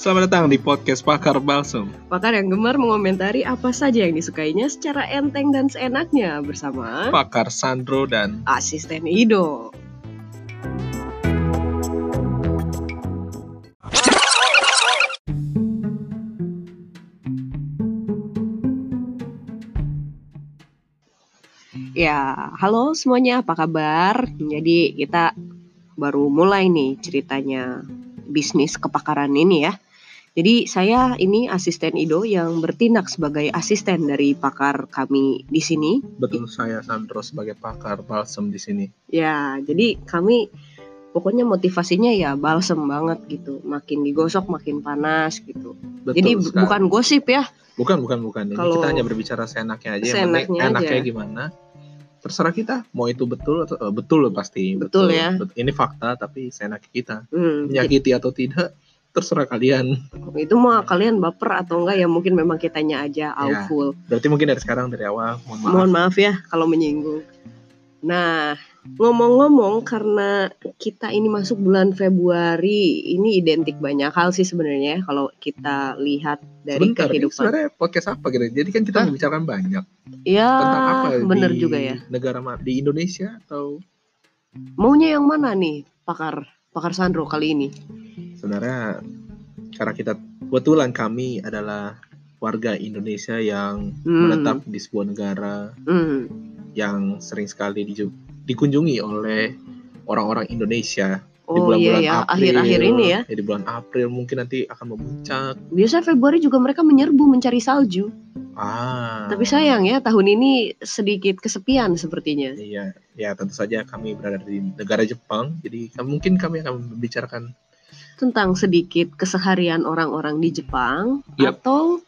Selamat datang di podcast Pakar Balsem. Pakar yang gemar mengomentari apa saja yang disukainya secara enteng dan seenaknya bersama Pakar Sandro dan asisten Ido. Ya, halo semuanya, apa kabar? Jadi kita baru mulai nih ceritanya bisnis kepakaran ini ya. Jadi saya ini asisten Ido yang bertindak sebagai asisten dari pakar kami di sini. betul saya Sandro sebagai pakar balsem di sini. Ya, jadi kami pokoknya motivasinya ya balsem banget gitu. Makin digosok makin panas gitu. Betul jadi sekali. bukan gosip ya. bukan bukan bukan. Ini Kalau- kita hanya berbicara seenaknya aja. Seenaknya enaknya aja. gimana? Terserah kita mau itu betul atau eh, betul pasti. Betul ya. Bet- Ini fakta tapi seenaknya kita. Hmm, Menyakiti atau tidak terserah kalian. itu mau kalian baper atau enggak ya mungkin memang kitanya aja Ya. awful. Berarti mungkin dari sekarang dari awal mohon maaf. Mohon maaf ya kalau menyinggung. Nah, ngomong-ngomong karena kita ini masuk bulan Februari, ini identik banyak hal sih sebenarnya ya, kalau kita lihat dari Sebentar, kehidupan. sebenarnya podcast apa gitu? Jadi kan kita Hah? membicarakan banyak Ya, tentang apa bener di juga ya. negara di Indonesia atau Maunya yang mana nih, pakar pakar Sandro kali ini? Sebenarnya karena kita kebetulan kami adalah warga Indonesia yang Hmm. menetap di sebuah negara Hmm, yang sering sekali diju- dikunjungi oleh orang-orang Indonesia di Oh iya bulan-bulan ya, April. akhir-akhir ini ya. di bulan April mungkin nanti akan memuncak. Biasanya Februari juga mereka menyerbu mencari salju. Ah. Tapi sayang ya, tahun ini sedikit kesepian sepertinya. Iya, ya tentu saja kami berada di negara Jepang, jadi mungkin kami akan membicarakan Tentang sedikit keseharian orang-orang di Jepang Yap. atau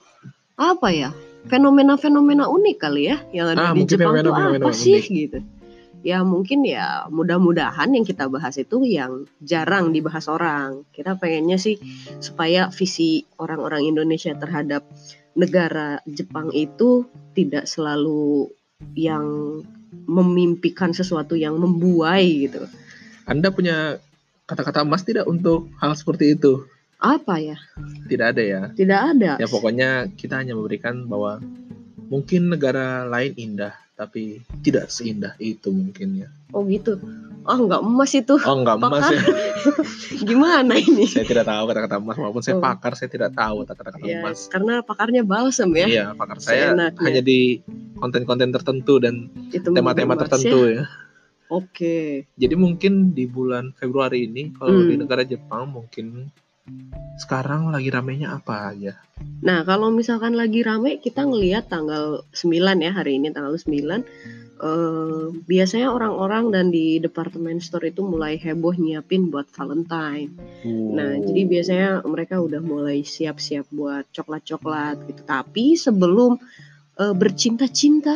apa ya? Fenomena-fenomena unik kali ya yang ada Ah, di Jepang tuh fenomena-fenomena apa sih unik. gitu. Ya mungkin ya mudah-mudahan yang kita bahas itu yang jarang dibahas orang. Kita pengennya sih supaya visi orang-orang Indonesia terhadap negara Jepang itu tidak selalu yang memimpikan sesuatu yang membuai gitu. Anda punya kata-kata emas tidak untuk hal seperti itu? Apa ya? Tidak ada ya. Tidak ada. Ya pokoknya kita hanya memberikan bahwa mungkin negara lain indah, tapi tidak seindah itu mungkin ya. Oh gitu. Ah nggak emas itu. Oh enggak emas ya. Gimana ini? saya tidak tahu kata-kata emas walaupun saya Oh. pakar saya tidak tahu kata-kata Ya, emas. karena pakarnya balsem ya. Iya, pakar saya Seenaknya. hanya di konten-konten tertentu dan tema-tema tertentu ya. ya. Oke. Jadi mungkin di bulan Februari ini kalau Hmm. di negara Jepang mungkin sekarang lagi ramenya apa aja? Nah, kalau misalkan lagi rame kita ngelihat tanggal 9 ya hari ini tanggal 9 eh, biasanya orang-orang dan di departemen store itu mulai heboh nyiapin buat Valentine. Nah, jadi biasanya mereka udah mulai siap-siap buat coklat-coklat gitu. Tapi sebelum eh, bercinta-cinta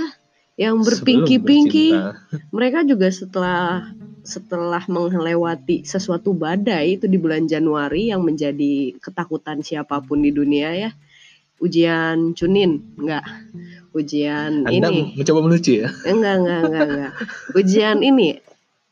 yang bercinta. mereka juga setelah setelah melewati sesuatu badai itu di bulan Januari yang menjadi ketakutan siapa pun di dunia ya. Ujian cunin enggak. Ujian Anda ini. mencoba melucu ya? enggak enggak enggak enggak. Ujian ini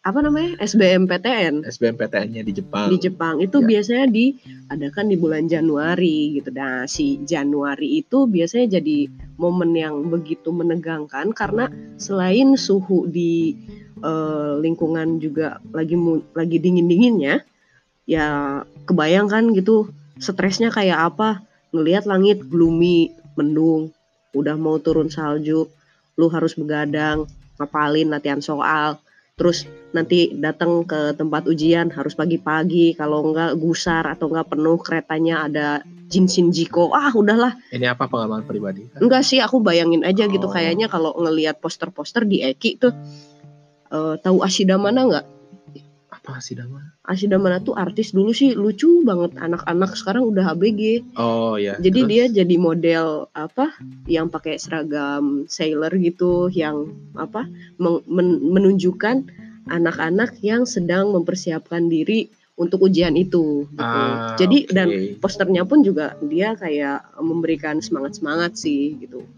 apa namanya SBMPTN SBMPTN-nya di Jepang. di Jepang itu Ya. biasanya diadakan di bulan Januari gitu. Nah, si Januari itu biasanya jadi momen yang begitu menegangkan karena selain suhu di eh, lingkungan juga lagi lagi dingin-dinginnya, ya kebayangkan gitu stresnya kayak apa ngelihat langit gloomy, mendung, udah mau turun salju, lu harus begadang, ngapalin latihan soal, terus nanti datang ke tempat ujian harus pagi-pagi kalau enggak gusar atau enggak penuh keretanya ada Jin Shinjiko ah udahlah Ini apa pengalaman pribadi? enggak sih aku bayangin aja gitu Oh. kayaknya kalau ngelihat poster-poster di Eki tuh eh, tahu Ashida mana enggak Apa sih nama? Ashida mana tuh artis dulu sih lucu banget anak-anak sekarang udah ABG Oh ya. jadi terus? dia jadi model apa yang pakai seragam sailor gitu yang apa meng- men- menunjukkan anak-anak yang sedang mempersiapkan diri untuk ujian itu gitu. Ah, Jadi oke. dan posternya pun juga dia kayak memberikan semangat-semangat sih gitu.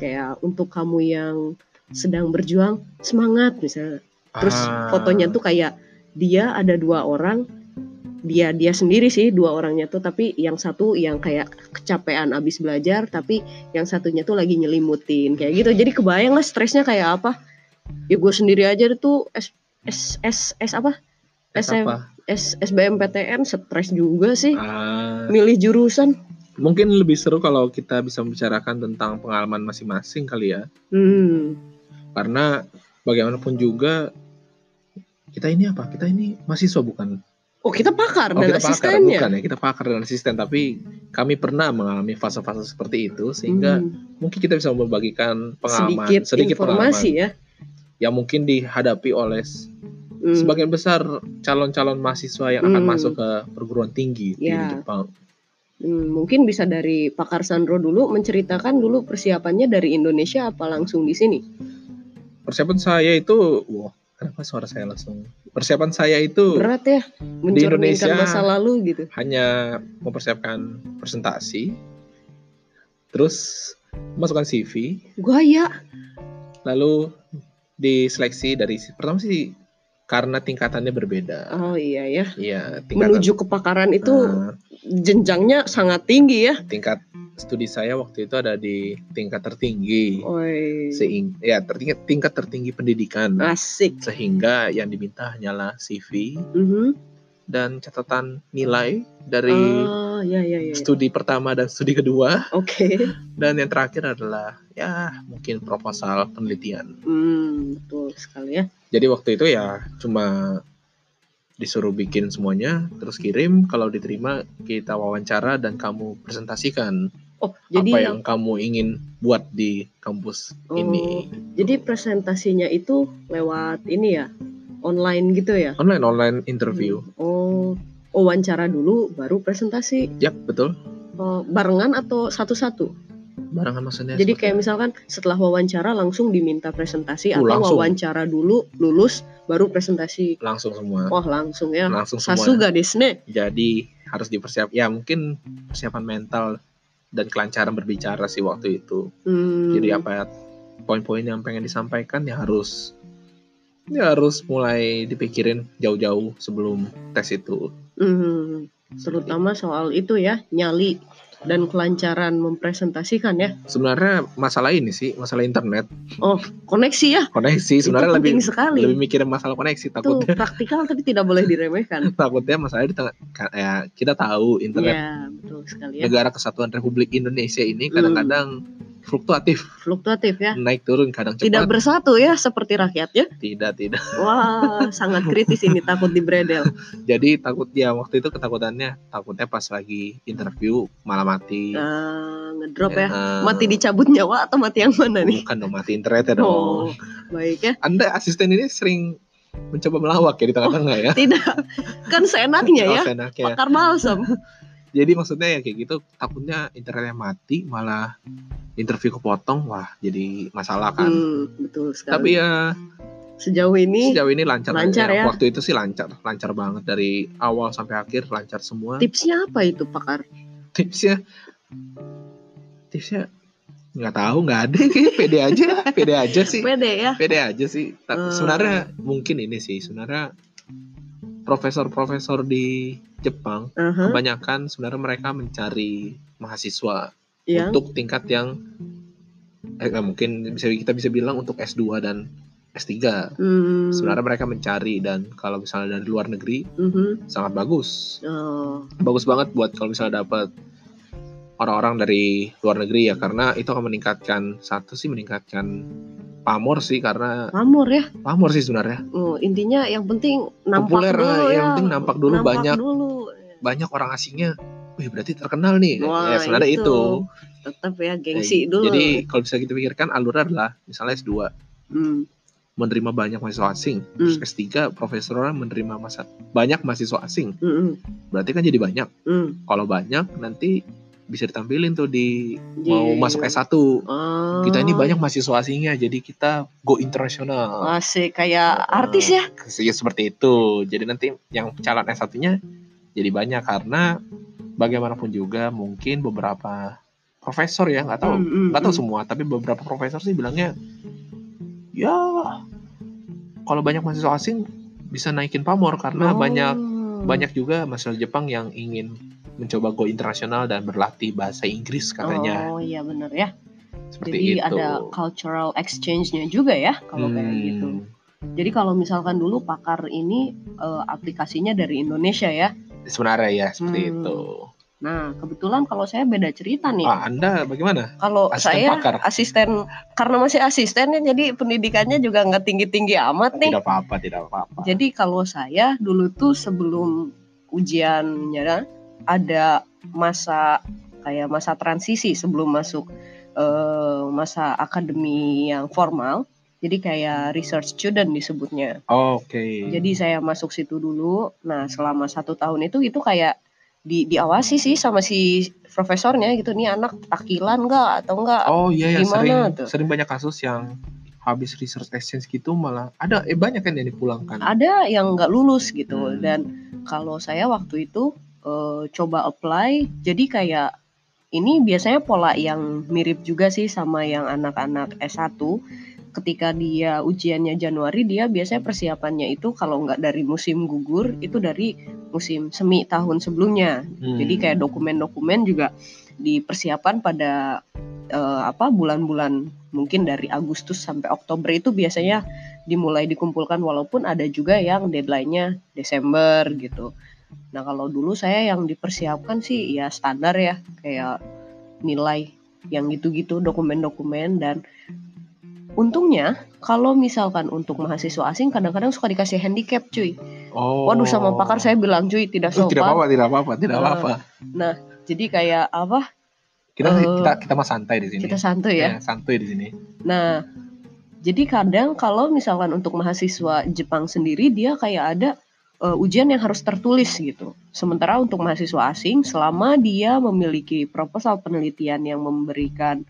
Kayak untuk kamu yang sedang berjuang semangat misalnya. Terus Ah, fotonya tuh kayak dia ada dua orang dia dia sendiri sih dua orangnya tuh tapi yang satu yang kayak kecapean abis belajar tapi yang satunya tuh lagi nyelimutin kayak gitu. Jadi kebayang lah stresnya kayak apa. Ya gue sendiri aja tuh S S S, S apa? S SM? S SBMPTN stres juga sih. Ah, milih jurusan. Mungkin lebih seru kalau kita bisa membicarakan tentang pengalaman masing-masing kali ya. hmm. Karena bagaimanapun juga kita ini apa? Kita ini mahasiswa bukan? oh kita pakar Oh, dan kita pakar asistennya bukan ya? Kita pakar dan asisten, tapi kami pernah mengalami fase-fase seperti itu sehingga Hmm, mungkin kita bisa membagikan pengalaman sedikit, informasi pengalaman ya yang mungkin dihadapi oleh Hmm. sebagian besar calon-calon mahasiswa yang akan Hmm. masuk ke perguruan tinggi Ya. di Jepang. Hmm, mungkin bisa dari pakar Sandro dulu menceritakan dulu persiapannya dari Indonesia apa langsung di sini Persiapan saya itu, wah, kenapa suara saya langsung? Persiapan saya itu berat ya mencerminkan Indonesia- masa lalu gitu. hanya mempersiapkan presentasi, terus masukkan CV, gaya lalu diseleksi dari pertama sih karena tingkatannya berbeda. oh iya ya. Iya, tingkatan. menuju kepakaran itu Nah, jenjangnya sangat tinggi ya. Tingkat studi saya waktu itu ada di tingkat tertinggi. Oi. Seing, ya tertinggi, tingkat tertinggi pendidikan. asik Sehingga yang diminta hanyalah CV Mhm. dan catatan nilai dari ah ya ya ya studi pertama dan studi kedua oke dan yang terakhir adalah ya mungkin proposal penelitian. hmm, betul sekali ya Jadi waktu itu ya cuma disuruh bikin semuanya terus kirim kalau diterima kita wawancara dan kamu presentasikan oh apa jadi yang kamu ingin buat di kampus Oh, ini. jadi presentasinya itu lewat ini ya online gitu ya Online online interview. oh wawancara dulu baru presentasi Yap, betul. Oh, barengan atau satu-satu Barengan maksudnya. Jadi kayak misalkan setelah wawancara langsung diminta presentasi Uh, atau langsung. wawancara dulu lulus baru presentasi. langsung semua. Wah langsung ya. Langsung semua. Sasuga desne. Jadi harus dipersiap ya mungkin persiapan mental dan kelancaran berbicara sih waktu itu. Hmm. Jadi apa ya poin-poin yang pengen disampaikan ya harus ya harus mulai dipikirin jauh-jauh sebelum tes itu. Hmm. Terutama soal itu ya nyali dan kelancaran mempresentasikan ya. Sebenarnya masalah ini sih masalah internet Koneksi ya. koneksi sebenarnya itu lebih sekali. lebih mikirin masalah koneksi Itu takutnya praktikal tapi tidak boleh diremehkan. takutnya masalahnya di tengah ya kita tahu internet Iya betul sekali ya. negara kesatuan Republik Indonesia ini kadang-kadang fluktuatif Fluktuatif ya. naik turun kadang cepat Tidak bersatu ya seperti rakyatnya. tidak tidak Wah sangat kritis ini takut dibredel. jadi takut ya waktu itu ketakutannya takutnya pas lagi interview malah mati Nah, ngedrop ya. Eh, Mati dicabut nyawa atau mati yang mana nih? bukan dong mati internet ya dong Oh, baik ya. anda asisten ini sering mencoba melawak ya di tengah-tengah ya Tidak, kan seenaknya ya. Oh, enaknya. Pakar balsam. jadi maksudnya ya kayak gitu takutnya internetnya mati malah interview kepotong wah jadi masalah kan Hmm, betul sekali. tapi ya sejauh ini sejauh ini lancar lancar ya. waktu itu sih lancar lancar banget dari awal sampai akhir lancar semua tipsnya apa itu pakar? tipsnya tipsnya nggak tahu nggak ada pede aja pede aja sih Pede ya. pede aja sih Hmm. sebenarnya mungkin ini sih sebenarnya profesor-profesor di Jepang Aha, kebanyakan sebenarnya mereka mencari mahasiswa yang? untuk tingkat yang eh, mungkin bisa kita bisa bilang untuk S2 dan S3 hmm, sebenarnya mereka mencari dan kalau misalnya dari luar negeri mhm. sangat bagus. Oh, bagus banget buat kalau misalnya dapat orang-orang dari luar negeri ya karena itu akan meningkatkan satu sih meningkatkan pamor sih karena pamor ya. pamor sih sebenarnya Oh, intinya yang penting nampak Populer, dulu yang ya. penting nampak dulu, banyak. dulu. banyak orang asingnya wih berarti terkenal nih Wah, ya sebenarnya itu. itu, Tetap ya gengsi Eh, dulu. jadi kalau bisa kita pikirkan alurnya adalah misalnya S2 Hmm, menerima banyak mahasiswa asing terus S3 profesornya menerima masa banyak mahasiswa asing hmm, hmm, berarti kan jadi banyak hmm. kalau banyak nanti bisa ditampilin tuh di Di- mau masuk S1 Oh. kita ini banyak mahasiswa asingnya jadi kita go internasional Asik kayak artis ya. ya seperti itu jadi nanti yang calon S1 nya jadi banyak karena bagaimanapun juga mungkin beberapa profesor ya nggak tahu Hmm, hmm, nggak tahu hmm. semua tapi beberapa profesor sih bilangnya ya kalau banyak mahasiswa asing bisa naikin pamor karena Oh, banyak banyak juga mahasiswa Jepang yang ingin mencoba go internasional dan berlatih bahasa Inggris katanya. Oh iya bener ya. Seperti Jadi itu. ada cultural exchange-nya juga ya kalau kayak Hmm, gitu. Jadi kalau misalkan dulu pakar ini eh, aplikasinya dari Indonesia ya. Sebenarnya ya seperti Hmm. itu. Nah kebetulan kalau saya beda cerita nih. Ah, Anda bagaimana? Kalau asisten saya pakar. asisten karena masih asisten ya, jadi pendidikannya juga nggak tinggi-tinggi amat nih. Tidak apa-apa, tidak apa-apa. Jadi kalau saya dulu tuh sebelum ujiannya ada masa kayak masa transisi sebelum masuk eh, masa akademi yang formal. Jadi kayak research student disebutnya. Oke. Jadi saya masuk situ dulu. Nah selama satu tahun itu itu kayak di diawasi sih sama si profesornya gitu nih anak takilan nggak atau enggak Oh iya ya Gimana sering tuh? sering banyak kasus yang habis research exchange gitu malah ada eh banyak kan yang dipulangkan. ada yang nggak lulus gitu Hmm. dan kalau saya waktu itu eh, coba apply jadi kayak ini biasanya pola yang mirip juga sih sama yang anak-anak S1 ketika dia ujiannya Januari dia biasanya persiapannya itu kalau nggak dari musim gugur itu dari musim semi tahun sebelumnya Hmm. jadi kayak dokumen-dokumen juga dipersiapkan pada eh, apa bulan-bulan mungkin dari Agustus sampai Oktober itu biasanya dimulai dikumpulkan walaupun ada juga yang deadline-nya Desember gitu. Nah, kalau dulu saya yang dipersiapkan sih ya standar ya kayak nilai yang gitu-gitu dokumen-dokumen dan untungnya kalau misalkan untuk mahasiswa asing kadang-kadang suka dikasih handicap cuy. Oh. Waduh sama pakar saya bilang cuy tidak Oh, sopan. tidak apa-apa, tidak apa-apa, tidak Eh, apa-apa. Nah, jadi kayak apa? Kita eh, kita kita mah santai di sini. Kita santuy ya. Ya, santuy di sini. Nah, jadi kadang kalau misalkan untuk mahasiswa Jepang sendiri dia kayak ada uh, ujian yang harus tertulis gitu. Sementara untuk mahasiswa asing selama dia memiliki proposal penelitian yang memberikan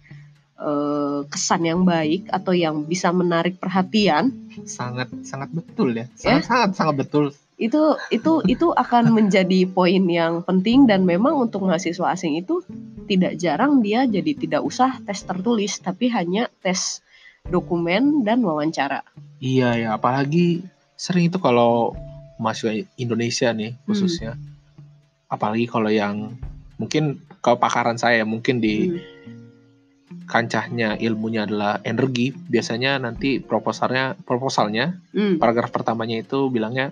uh, kesan yang baik atau yang bisa menarik perhatian, Sangat sangat betul ya. Ya? Sangat sangat sangat betul. itu itu itu akan menjadi poin yang penting dan memang untuk mahasiswa asing itu tidak jarang dia jadi tidak usah tes tertulis tapi hanya tes dokumen dan wawancara. Iya ya, apalagi sering itu kalau mahasiswa Indonesia nih Hmm. khususnya. Apalagi kalau yang mungkin kalau pakaran saya mungkin di Hmm. kancahnya ilmunya adalah energi, biasanya nanti proposalnya proposalnya Hmm. paragraf pertamanya itu bilangnya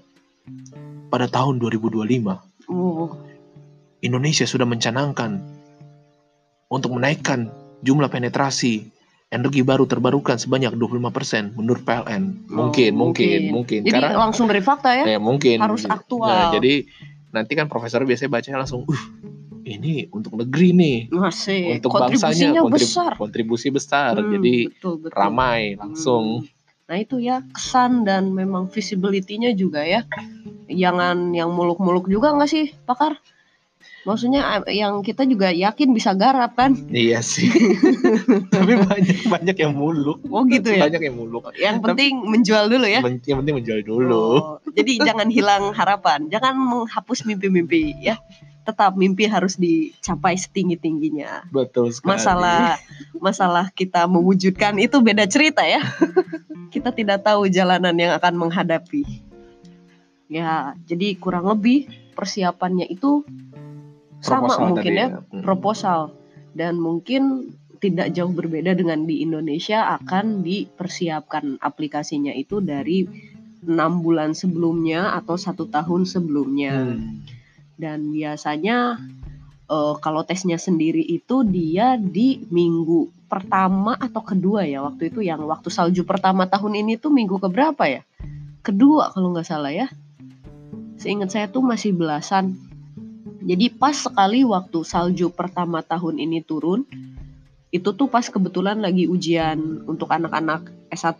pada tahun 2025 Oh, Indonesia sudah mencanangkan untuk menaikkan jumlah penetrasi energi baru terbarukan sebanyak 25% menurut PLN. Mungkin, Oh, mungkin, mungkin. mungkin. Jadi Karena langsung dari fakta ya? ya mungkin harus aktual. Nah, jadi nanti kan profesor biasanya bacanya langsung, uh, ini untuk negeri nih, Masih untuk bangsanya kontrib- besar. kontribusi besar, Hmm, jadi betul, betul. ramai langsung. Hmm. Nah itu ya kesan dan memang visibility-nya juga ya. Jangan yang muluk-muluk juga nggak sih pakar? Maksudnya eh, yang kita juga yakin bisa garap kan? Iya sih. Tapi banyak banyak yang muluk. Oh gitu ya. Banyak yang muluk. Yang penting menjual dulu ya. Yang penting menjual dulu. Oh, jadi jangan hilang harapan, jangan menghapus mimpi-mimpi ya. Tetap mimpi harus dicapai setinggi-tingginya. Betul sekali. Masalah masalah kita mewujudkan itu beda cerita ya. kita tidak tahu jalanan yang akan menghadapi. Ya, jadi kurang lebih persiapannya itu sama Proposal mungkin tadi ya, Hmm. proposal. Dan mungkin tidak jauh berbeda dengan di Indonesia akan dipersiapkan aplikasinya itu dari enam bulan sebelumnya atau satu tahun sebelumnya. Hmm. dan biasanya eh, kalau tesnya sendiri itu dia di minggu pertama atau kedua ya waktu itu yang waktu salju pertama tahun ini tuh minggu keberapa ya? Kedua kalau nggak salah ya. Seingat saya tuh masih belasan jadi pas sekali waktu salju pertama tahun ini turun itu tuh pas kebetulan lagi ujian untuk anak-anak S1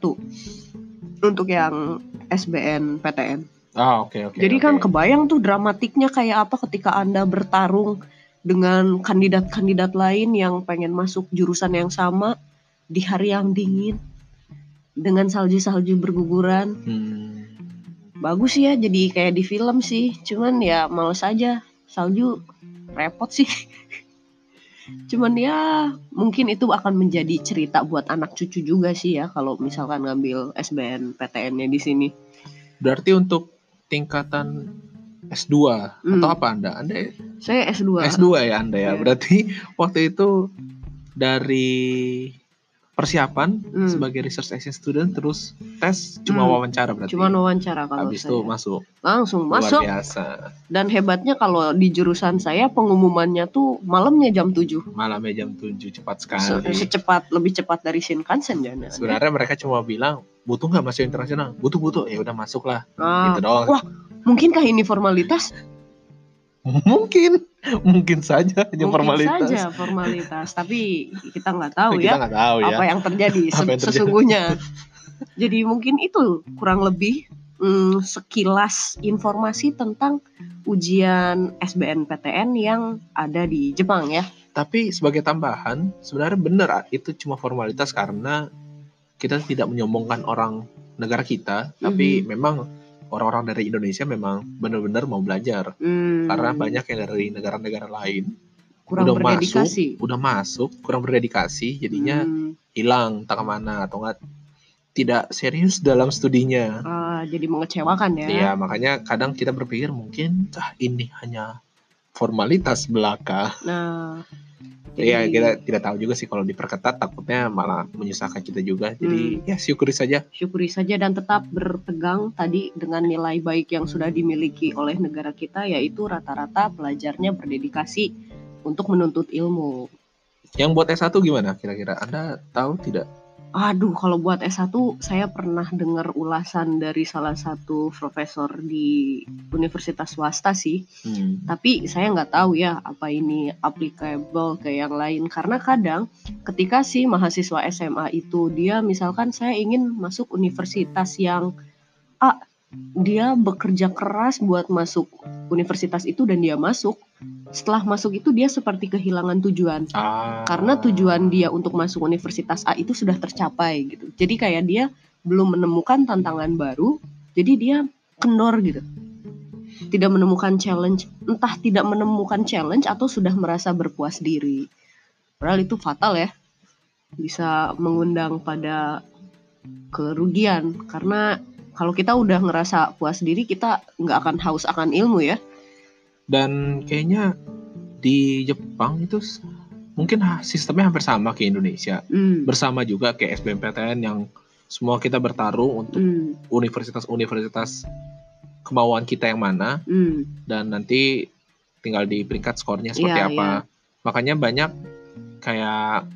untuk yang SBN PTN Ah, oke oke. jadi oke. kan kebayang tuh dramatiknya kayak apa ketika Anda bertarung dengan kandidat-kandidat lain yang pengen masuk jurusan yang sama di hari yang dingin dengan salju-salju berguguran. Hmm. Bagus ya jadi kayak di film sih. Cuman ya males aja salju repot sih. Cuman ya mungkin itu akan menjadi cerita buat anak cucu juga sih ya kalau misalkan ngambil SBN PTN-nya di sini. Berarti untuk tingkatan S2 Hmm. atau apa Anda? Anda Saya S2. S2 ya Anda ya. Iya. Berarti waktu itu dari persiapan Hmm. sebagai research assistant student terus tes cuma Hmm. wawancara berarti. Cuma wawancara kalau Habis saya. itu masuk. Langsung Luar masuk biasa. dan hebatnya kalau di jurusan saya pengumumannya tuh malamnya jam 7. Malamnya jam 7 cepat Se- sekali. secepat lebih cepat dari Shinkansen jangan. Sebenarnya mereka cuma bilang butuh nggak masuk internasional? Butuh butuh ya udah masuk lah. Ah, Gitu doang. Wah, mungkinkah ini formalitas? Mungkin, mungkin saja hanya Mungkin formalitas. saja formalitas, tapi kita nggak tahu Kita ya nggak tahu ya. apa yang terjadi Apa yang terjadi. sesungguhnya. Jadi mungkin itu kurang lebih mm, sekilas informasi tentang ujian SBNPTN yang ada di Jepang ya. Tapi sebagai tambahan, sebenarnya benar itu cuma formalitas karena kita tidak menyombongkan orang negara kita, tapi Mhm. memang orang-orang dari Indonesia memang benar-benar mau belajar Hmm, karena banyak yang dari negara-negara lain kurang udah berdedikasi. udah masuk kurang berdedikasi jadinya Hmm, hilang entah ke mana atau enggak tidak serius dalam studinya. ah, jadi mengecewakan ya. Iya, makanya kadang kita berpikir mungkin ah, ini hanya formalitas belaka. Nah, Iya, jadi kita tidak tahu juga sih kalau diperketat takutnya malah menyusahkan kita juga. Jadi ya syukuri saja. syukuri saja dan tetap berpegang tadi dengan nilai baik yang sudah dimiliki oleh negara kita yaitu rata-rata pelajarnya berdedikasi untuk menuntut ilmu. Yang buat S1 gimana kira-kira? Anda tahu tidak? Aduh, kalau buat S1 saya pernah dengar ulasan dari salah satu profesor di universitas swasta sih. Hmm. Tapi saya nggak tahu ya apa ini applicable ke yang lain karena kadang ketika si mahasiswa SMA itu dia misalkan saya ingin masuk universitas yang A, dia bekerja keras buat masuk universitas itu dan dia masuk. Setelah masuk itu dia seperti kehilangan tujuan Ah. karena tujuan dia untuk masuk universitas A itu sudah tercapai gitu. Jadi kayak dia belum menemukan tantangan baru, jadi dia kendor gitu. Tidak menemukan challenge, entah tidak menemukan challenge atau sudah merasa berpuas diri. Padahal itu fatal ya. Bisa mengundang pada kerugian karena kalau kita udah ngerasa puas diri kita nggak akan haus akan ilmu ya. Dan kayaknya di Jepang itu mungkin sistemnya hampir sama kayak Indonesia. Hmm. Bersama juga kayak SBMPTN yang semua kita bertarung untuk Hmm. universitas-universitas kemauan kita yang mana Hmm. dan nanti tinggal di peringkat skornya seperti Iya, apa. Makanya banyak kayak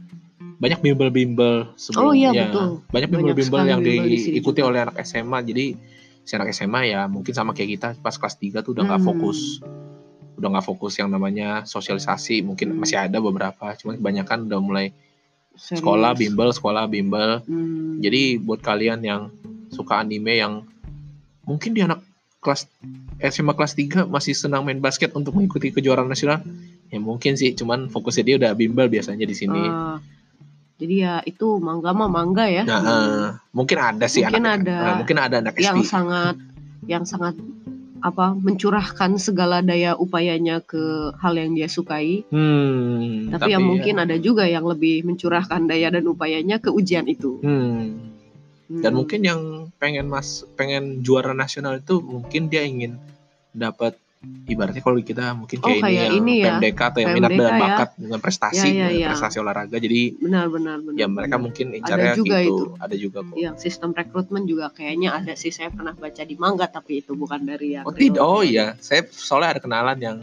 banyak bimbel-bimbel sebelum Oh iya, ya, betul. banyak bimbel-bimbel yang di diikuti juga. oleh anak SMA. Jadi si anak SMA ya mungkin sama kayak kita pas kelas 3 tuh udah nggak Hmm. fokus. Udah nggak fokus yang namanya sosialisasi. Mungkin Hmm. masih ada beberapa, cuman kebanyakan udah mulai Serius. sekolah bimbel, sekolah bimbel. Hmm. Jadi buat kalian yang suka anime yang mungkin di anak kelas SMA kelas 3 masih senang main basket untuk mengikuti kejuaraan nasional, ya mungkin sih cuman fokusnya dia udah bimbel biasanya di sini. Ah, jadi ya itu mangga mah mangga ya. Nah, eh, mungkin ada sih Mungkin anak ada nah, mungkin ada anak yang SD. sangat yang sangat apa mencurahkan segala daya upayanya ke hal yang dia sukai. Hmm, Tapi, ya ya- mungkin ada juga yang lebih mencurahkan daya dan upayanya ke ujian itu. hmm, dan Hmm. mungkin yang pengen mas pengen juara nasional itu mungkin dia ingin dapat ibaratnya kalau kita mungkin Oh, kayak, kayak ini ini yang ya, PMDK atau yang minat dan ya. bakat dengan prestasi Ya, ya, ya. prestasi olahraga jadi benar-benar benar. ya mereka benar. mungkin incarnya juga gitu itu. ada juga kok yang sistem rekrutmen juga kayaknya ada sih saya pernah baca di mangga tapi itu bukan dari yang oh tidak oh iya saya soalnya ada kenalan yang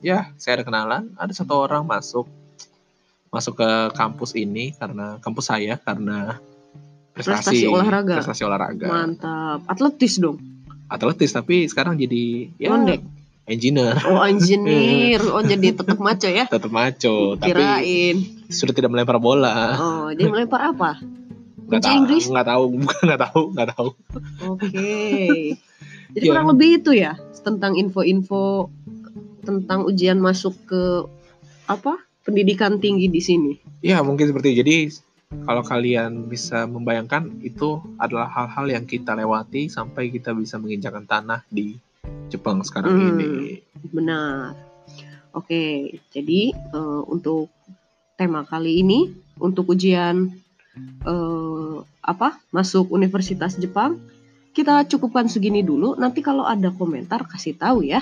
ya saya ada kenalan ada satu orang masuk masuk ke kampus ini karena kampus saya karena prestasi, Prestasi olahraga. prestasi olahraga Mantap. Atletis dong. atletis tapi sekarang jadi ya. Engineer Oh engineer. Oh jadi tetap maco ya. tetap maco tapi Kirain. sudah tidak melempar bola Oh, jadi melempar apa? nggak tahu Inggris? nggak tahu bukan nggak tahu nggak tahu Oke. Jadi Iya. kurang lebih itu ya tentang info-info tentang ujian masuk ke apa? Pendidikan tinggi di sini. Ya mungkin seperti itu. Jadi kalau kalian bisa membayangkan itu adalah hal-hal yang kita lewati sampai kita bisa menginjakan tanah di Jepang sekarang Hmm. ini. Benar. Oke, jadi eh, untuk tema kali ini untuk ujian eh, apa masuk Universitas Jepang kita cukupkan segini dulu. Nanti kalau ada komentar kasih tahu ya.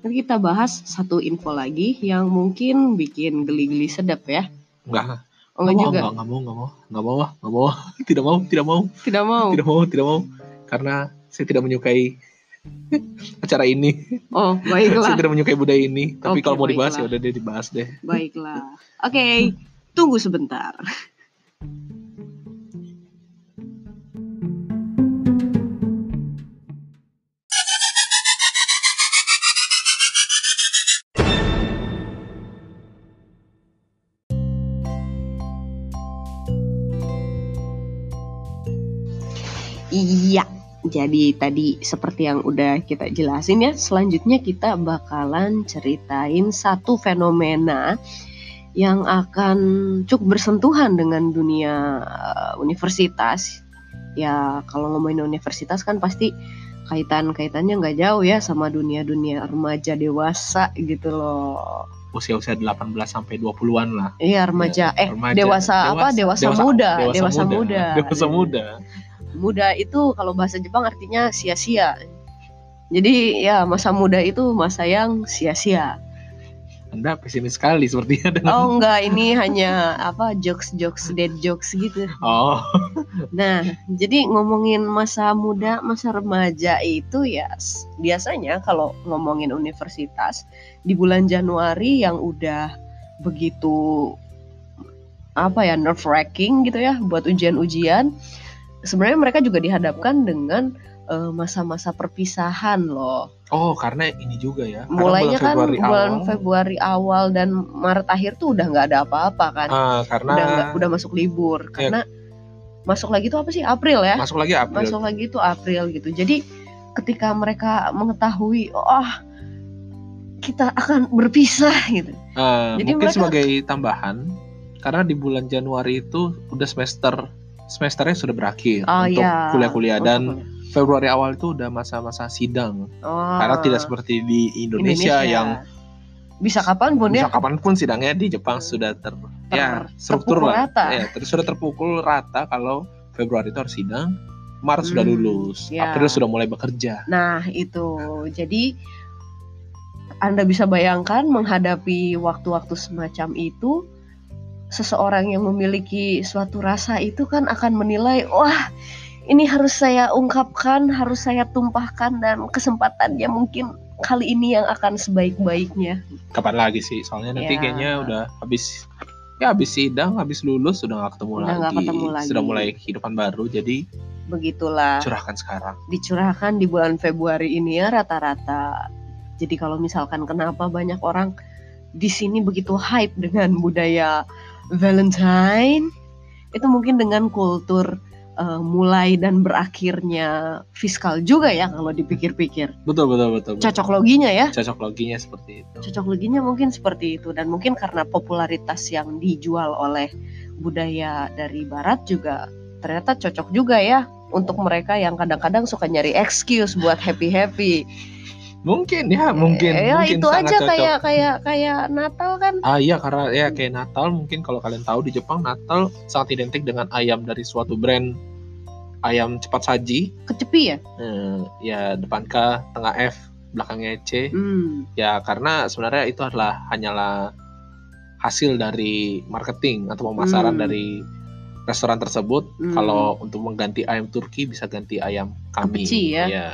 Nanti kita bahas satu info lagi yang mungkin bikin geli-geli sedap ya. Enggak. Oh, enggak mau, juga. Enggak, enggak mau, enggak mau. Enggak mau, enggak mau. Tidak mau, tidak mau. Tidak mau. Tidak mau, tidak mau. Karena saya tidak menyukai acara ini. Oh, Saya baiklah. tidak menyukai budaya ini. Tapi Oke, kalau mau dibahas ya udah deh dibahas deh. Baiklah. Oke, tunggu sebentar. Jadi tadi seperti yang udah kita jelasin ya, selanjutnya kita bakalan ceritain satu fenomena yang akan cukup bersentuhan dengan dunia eh, universitas. Ya, kalau ngomongin universitas kan pasti kaitan-kaitannya nggak jauh ya sama dunia-dunia remaja dewasa gitu loh. Usia-usia 18 sampai 20-an lah. Iya, remaja. eh, Remaja. dewasa, apa? Dewasa, muda. Dewasa, muda. Dewasa muda. Muda itu kalau bahasa Jepang artinya sia-sia. Jadi ya masa muda itu masa yang sia-sia. Anda pesimis sekali sepertinya dengan Oh enggak, ini hanya apa jokes-jokes dead jokes gitu. Oh, Nah, jadi ngomongin masa muda, masa remaja itu ya biasanya kalau ngomongin universitas di bulan Januari yang udah begitu apa ya nerve wracking gitu ya buat ujian-ujian. Sebenarnya mereka juga dihadapkan dengan eh, masa-masa perpisahan loh. oh karena ini juga ya. Karena Mulainya bulan kan Februari bulan awal, Februari awal dan Maret akhir tuh udah nggak ada apa-apa kan. ah, karena udah nggak udah masuk libur karena masuk lagi tuh apa sih April ya? masuk lagi April. masuk lagi itu April gitu. Jadi ketika mereka mengetahui, oh kita akan berpisah gitu. Ah, Jadi mungkin mereka- sebagai tambahan, karena di bulan Januari itu udah semester semesternya sudah berakhir Oh untuk iya. kuliah-kuliah dan kuliah. Februari awal itu udah masa-masa sidang. Oh, Karena tidak seperti di Indonesia, yang bisa kapan pun bisa ya kapan pun sidangnya di Jepang sudah ter, ya struktur lah. rata. Ya, terus sudah terpukul rata kalau Februari itu harus sidang, Maret sudah Hmm, lulus, ya. April sudah mulai bekerja. Nah itu jadi anda bisa bayangkan menghadapi waktu-waktu semacam itu seseorang yang memiliki suatu rasa itu kan akan menilai wah ini harus saya ungkapkan harus saya tumpahkan dan kesempatannya mungkin kali ini yang akan sebaik-baiknya Kapan lagi sih? Soalnya nanti Ya. kayaknya udah habis ya habis sidang, habis lulus sudah nggak ketemu Udah lagi. ketemu lagi. Sudah mulai kehidupan baru, jadi begitulah curahkan sekarang. dicurahkan di bulan Februari ini ya rata-rata. Jadi kalau misalkan kenapa banyak orang di sini begitu hype dengan budaya Valentine, itu mungkin dengan kultur eh, mulai dan berakhirnya fiskal juga ya kalau dipikir-pikir. Betul betul betul. betul. Cocok loginya ya. Cocok loginya seperti itu. Cocok loginya mungkin seperti itu dan mungkin karena popularitas yang dijual oleh budaya dari barat juga ternyata cocok juga ya untuk mereka yang kadang-kadang suka nyari excuse buat happy-happy. Mungkin ya, mungkin. ya mungkin itu aja cocok. kayak kayak kayak Natal kan. Ah iya karena ya kayak Natal mungkin kalau kalian tahu di Jepang Natal sangat identik dengan ayam dari suatu brand ayam cepat saji. Kecepi ya? Eh, ya depan K, tengah F, belakangnya C. Hmm. Ya karena sebenarnya itu adalah hanyalah hasil dari marketing atau pemasaran Hmm. dari restoran tersebut. Hmm. Kalau untuk mengganti ayam Turki bisa ganti ayam kami. Kepeci ya. Ya.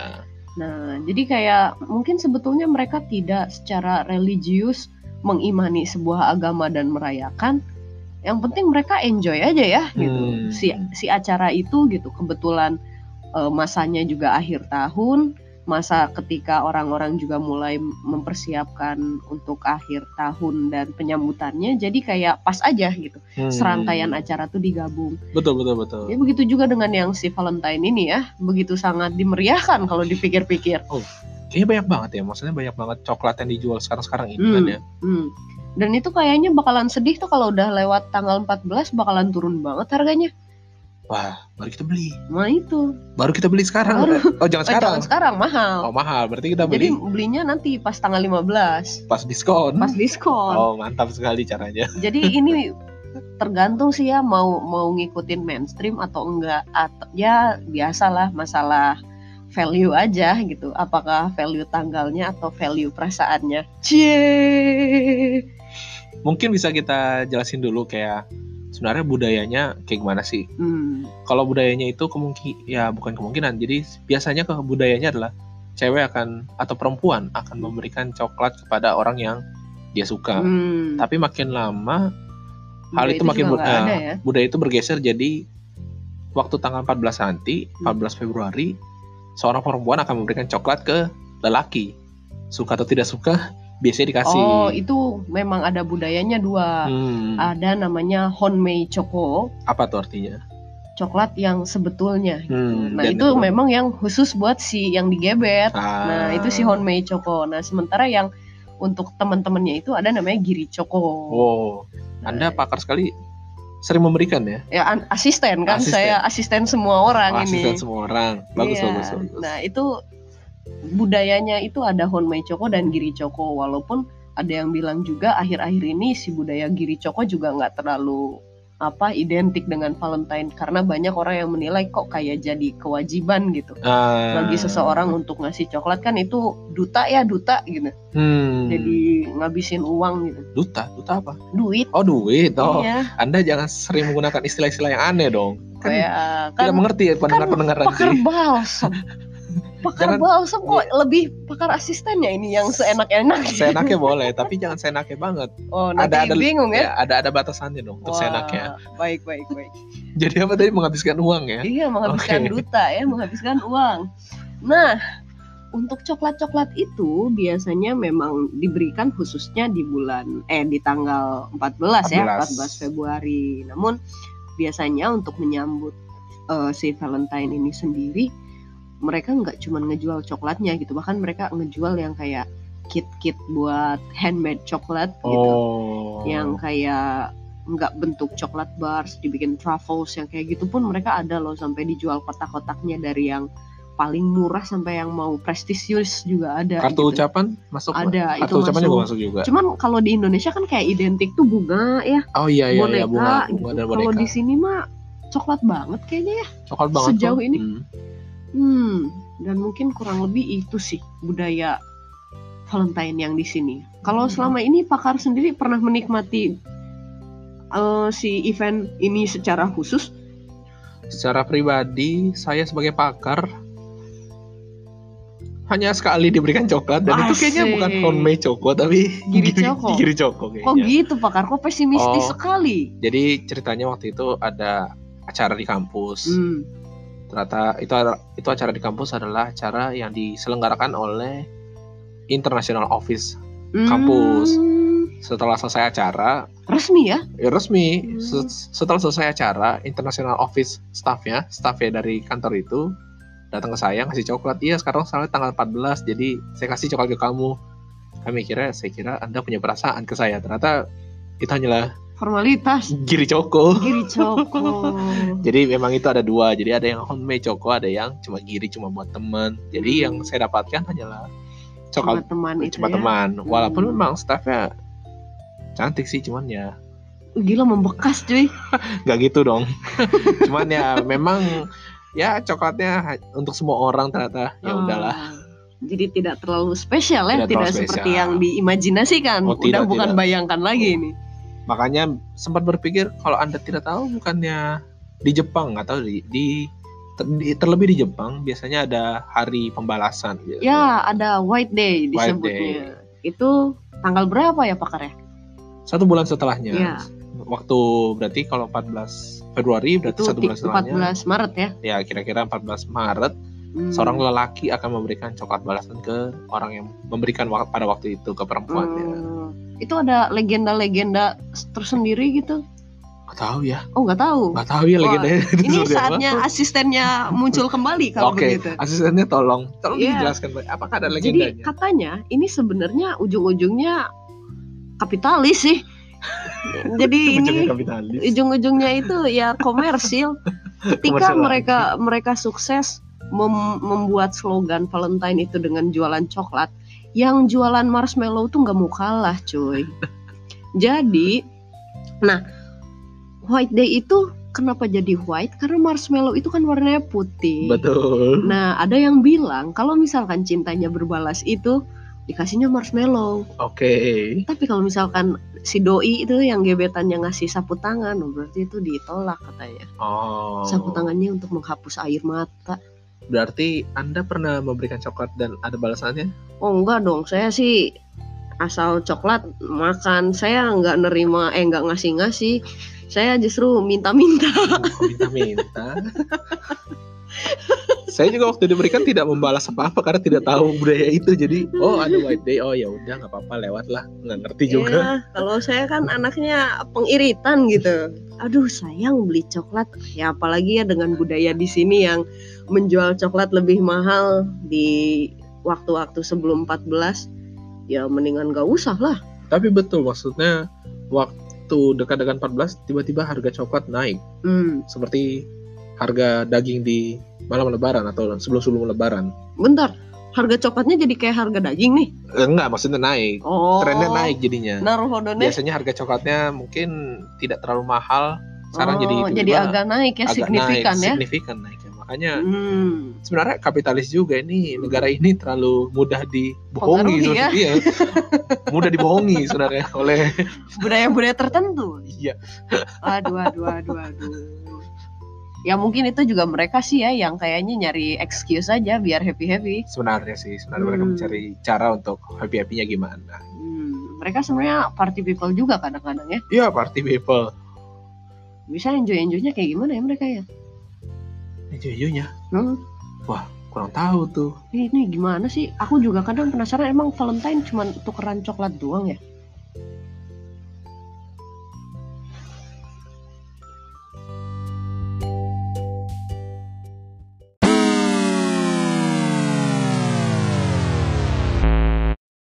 Nah, jadi kayak mungkin sebetulnya mereka tidak secara religius mengimani sebuah agama dan merayakan. Yang penting mereka enjoy aja ya gitu. Hmm. Si si acara itu gitu. Kebetulan eh, masanya juga akhir tahun, masa ketika orang-orang juga mulai mempersiapkan untuk akhir tahun dan penyambutannya. Jadi kayak pas aja gitu. Hmm. Serangkaian acara tuh digabung. Betul betul betul. Ya begitu juga dengan yang si Valentine ini ya, begitu sangat dimeriahkan kalau dipikir-pikir. Kayaknya banyak banget ya, maksudnya banyak banget coklat yang dijual sekarang-sekarang ini Hmm. kan ya. Hmm. Dan itu kayaknya bakalan sedih tuh kalau udah lewat tanggal 14 bakalan turun banget harganya. Wah, baru kita beli. Nah itu. Baru kita beli sekarang. Baru. Oh, jangan Eh, sekarang. jangan sekarang mahal. Oh, mahal. Berarti kita Jadi beli belinya nanti pas tanggal 15, pas diskon. pas diskon. Oh, mantap sekali caranya. Jadi ini tergantung sih ya mau mau ngikutin mainstream atau enggak atau ya biasalah masalah value aja gitu. Apakah value tanggalnya atau value perasaannya? Cie. Mungkin bisa kita jelasin dulu kayak sebenarnya budayanya kayak gimana sih? Hmm. Kalau budayanya itu kemungkin ya bukan kemungkinan. Jadi biasanya ke budayanya adalah cewek akan atau perempuan akan memberikan coklat kepada orang yang dia suka. Hmm. Tapi makin lama hal Budaya itu makin ber- ada eh, ya. budaya itu bergeser jadi waktu tanggal 14 nanti, Hmm. 14 Februari, seorang perempuan akan memberikan coklat ke lelaki. Suka atau tidak suka, biasanya dikasih. Oh, itu memang ada budayanya dua. Hmm, Ada namanya honmei choco, apa tuh artinya? coklat yang sebetulnya. gitu. Hmm, Nah, dan itu memang yang khusus buat si yang digebet. Ah, Nah, itu si honmei choco. Nah, sementara yang untuk teman-temannya itu ada namanya giri choco. Wow, Anda pakar sekali sering memberikan ya? Ya an- asisten kan, Asisten. saya asisten semua orang Oh, ini. asisten semua orang. Bagus, Iya. bagus, bagus. Nah, itu budayanya itu ada honmei choco dan giri choco walaupun ada yang bilang juga akhir-akhir ini si budaya giri choco juga nggak terlalu apa identik dengan Valentine. Karena banyak orang yang menilai kok kayak jadi kewajiban gitu. Ah, bagi seseorang untuk ngasih coklat kan itu duta ya duta gitu. Hmm, jadi ngabisin uang gitu. Duta, duta apa? duit. Oh, duit. Oh, iya. Anda jangan sering menggunakan istilah-istilah yang aneh dong. Kan kayak tidak kan mengerti ya pendengar-pendengar pakar nanti. balsam pakar Jangan- balsam kok lebih pakar asistennya ini yang seenak-enak Seenaknya boleh, tapi jangan seenaknya banget. oh nanti Ada- ada- bingung ya Ya, ada ada batasannya dong untuk Wah, seenaknya. baik baik baik Jadi apa tadi menghabiskan uang ya? iya menghabiskan Oke. duta ya menghabiskan uang nah untuk coklat-coklat itu biasanya memang diberikan khususnya di bulan eh di tanggal 14, ya 14. 14 Februari namun biasanya untuk menyambut eh, si Valentine ini sendiri mereka nggak cuma ngejual coklatnya gitu bahkan mereka ngejual yang kayak kit-kit buat handmade coklat gitu Oh. yang kayak nggak bentuk coklat bars dibikin truffles yang kayak gitu pun mereka ada loh sampai dijual kotak-kotaknya dari yang paling murah sampai yang mau prestisius juga ada kartu gitu. ucapan masuk? Ada, kartu itu ucapan masuk. juga masuk juga. cuman kalau di Indonesia kan kayak identik tuh bunga ya Oh iya iya, boneka iya bunga, gitu bunga dan kalau di sini mah coklat banget kayaknya ya Coklat banget sejauh tuh. ini. Hmm. Hmm dan mungkin kurang lebih itu sih budaya Valentine yang di sini kalau Hmm. selama ini pakar sendiri pernah menikmati eh, si event ini secara khusus Secara pribadi, saya sebagai pakar hanya sekali diberikan coklat dan itu kayaknya Asik. bukan homemade coko tapi Giri Coko. giri coko Kok kayaknya. gitu pakar? Kok pesimistis Oh. sekali? Jadi ceritanya waktu itu ada acara di kampus. Hmm. Ternyata itu itu acara di kampus adalah acara yang diselenggarakan oleh International Office. Kampus. Hmm. Setelah selesai acara, Resmi ya? ya resmi Hmm. se- setelah selesai acara International Office staffnya, staffnya dari kantor itu datang ke saya ngasih coklat. Iya, sekarang soalnya tanggal 14, jadi saya kasih coklat ke kamu. Kami kira, saya kira Anda punya perasaan ke saya. Ternyata itu hanyalah Formalitas. giri coko. Giri Coko. Jadi memang itu ada dua. Jadi ada yang homemade coko, ada yang cuma giri cuma buat teman. Jadi Hmm. yang saya dapatkan hanyalah Cuma coklat teman itu cuma ya. teman. Walaupun Hmm. memang staffnya cantik sih, cuman ya Gila membekas cuy. nggak gitu dong. cuman ya memang ya coklatnya untuk semua orang ternyata ya udahlah. Ah. Jadi tidak terlalu spesial ya, Tidak tidak, terlalu seperti spesial. yang diimajinasikan. Oh, Udah tidak, bukan tidak. bayangkan lagi ini. Makanya sempat berpikir kalau anda tidak tahu bukannya di Jepang tahu di, di, ter- di- terlebih di Jepang biasanya ada hari pembalasan. gitu. Ya, ada White Day White disebutnya. Itu tanggal berapa ya pakar ya? Satu bulan setelahnya. Ya. Waktu berarti kalau 14 Februari berarti Itu satu bulan setelahnya. 14 Maret ya. Ya kira-kira 14 Maret Hmm. seorang lelaki akan memberikan coklat balasan ke orang yang memberikan wak- pada waktu itu ke perempuannya. Hmm. Itu ada legenda-legenda tersendiri gitu? Gak tahu ya, Oh nggak tahu. nggak tahu ya legendanya itu Ini seperti apa. saatnya asistennya muncul kembali kalau Oke, begitu. asistennya tolong, tolong Iya. dijelaskan Pak. apakah ada Jadi legendanya? katanya ini sebenarnya ujung-ujungnya kapitalis sih. Jadi ini ujung-ujungnya itu ya komersil. Ketika Komersil mereka mereka sukses mem- membuat slogan Valentine itu dengan jualan coklat, yang jualan marshmallow tuh nggak mau kalah, cuy. Jadi, nah White Day itu kenapa jadi white? Karena marshmallow itu kan warnanya putih. Betul. Nah, ada yang bilang kalau misalkan cintanya berbalas itu dikasihnya marshmallow. Oke. Tapi kalau misalkan si doi itu yang gebetannya ngasih sapu tangan, berarti itu ditolak katanya. Oh. Sapu tangannya untuk menghapus air mata. Berarti Anda pernah memberikan coklat dan ada balasannya? Oh enggak dong, saya sih asal coklat makan. Saya nggak nerima, eh nggak ngasih-ngasih. Saya justru minta-minta. Oh, Minta-minta. Saya juga waktu diberikan tidak membalas apa-apa karena tidak tahu budaya itu. Jadi, oh ada white day, oh ya udah nggak apa-apa lewat lah, nggak ngerti juga. Iya, kalau saya kan anaknya pengiritan gitu. Aduh sayang beli coklat. Ya apalagi ya dengan budaya di sini yang menjual coklat lebih mahal di waktu-waktu sebelum 14. Ya mendingan gak usah lah. Tapi betul maksudnya waktu dekat dengan 14 tiba-tiba harga coklat naik Hmm, seperti harga daging di malam lebaran atau sebelum-sebelum lebaran. bentar. Harga coklatnya jadi kayak harga daging nih. Eh, enggak, maksudnya naik. Oh. Trennya naik jadinya. Naruhodo nih. Biasanya harga coklatnya mungkin tidak terlalu mahal. Sekarang Oh, jadi jadi agak naik ya agak signifikan naik, ya. Signifikan naiknya. Makanya Hmm. sebenarnya kapitalis juga ini negara ini terlalu mudah dibohongi Pengaruhi ya. iya. mudah dibohongi sebenarnya oleh Budaya-budaya tertentu. iya Aduh, aduh, aduh, aduh. Ya mungkin itu juga mereka sih ya yang kayaknya nyari excuse aja biar happy happy. sebenarnya sih sebenarnya mereka Hmm. mencari cara untuk happy happynya gimana Hmm, mereka sebenarnya party people juga kadang-kadang ya. Iya party people Bisa enjoy enjoynya kayak gimana ya mereka ya? Jujurnya Hmm, kurang tahu tuh ini gimana sih? Aku juga kadang penasaran emang Valentine cuma tukeran coklat doang ya?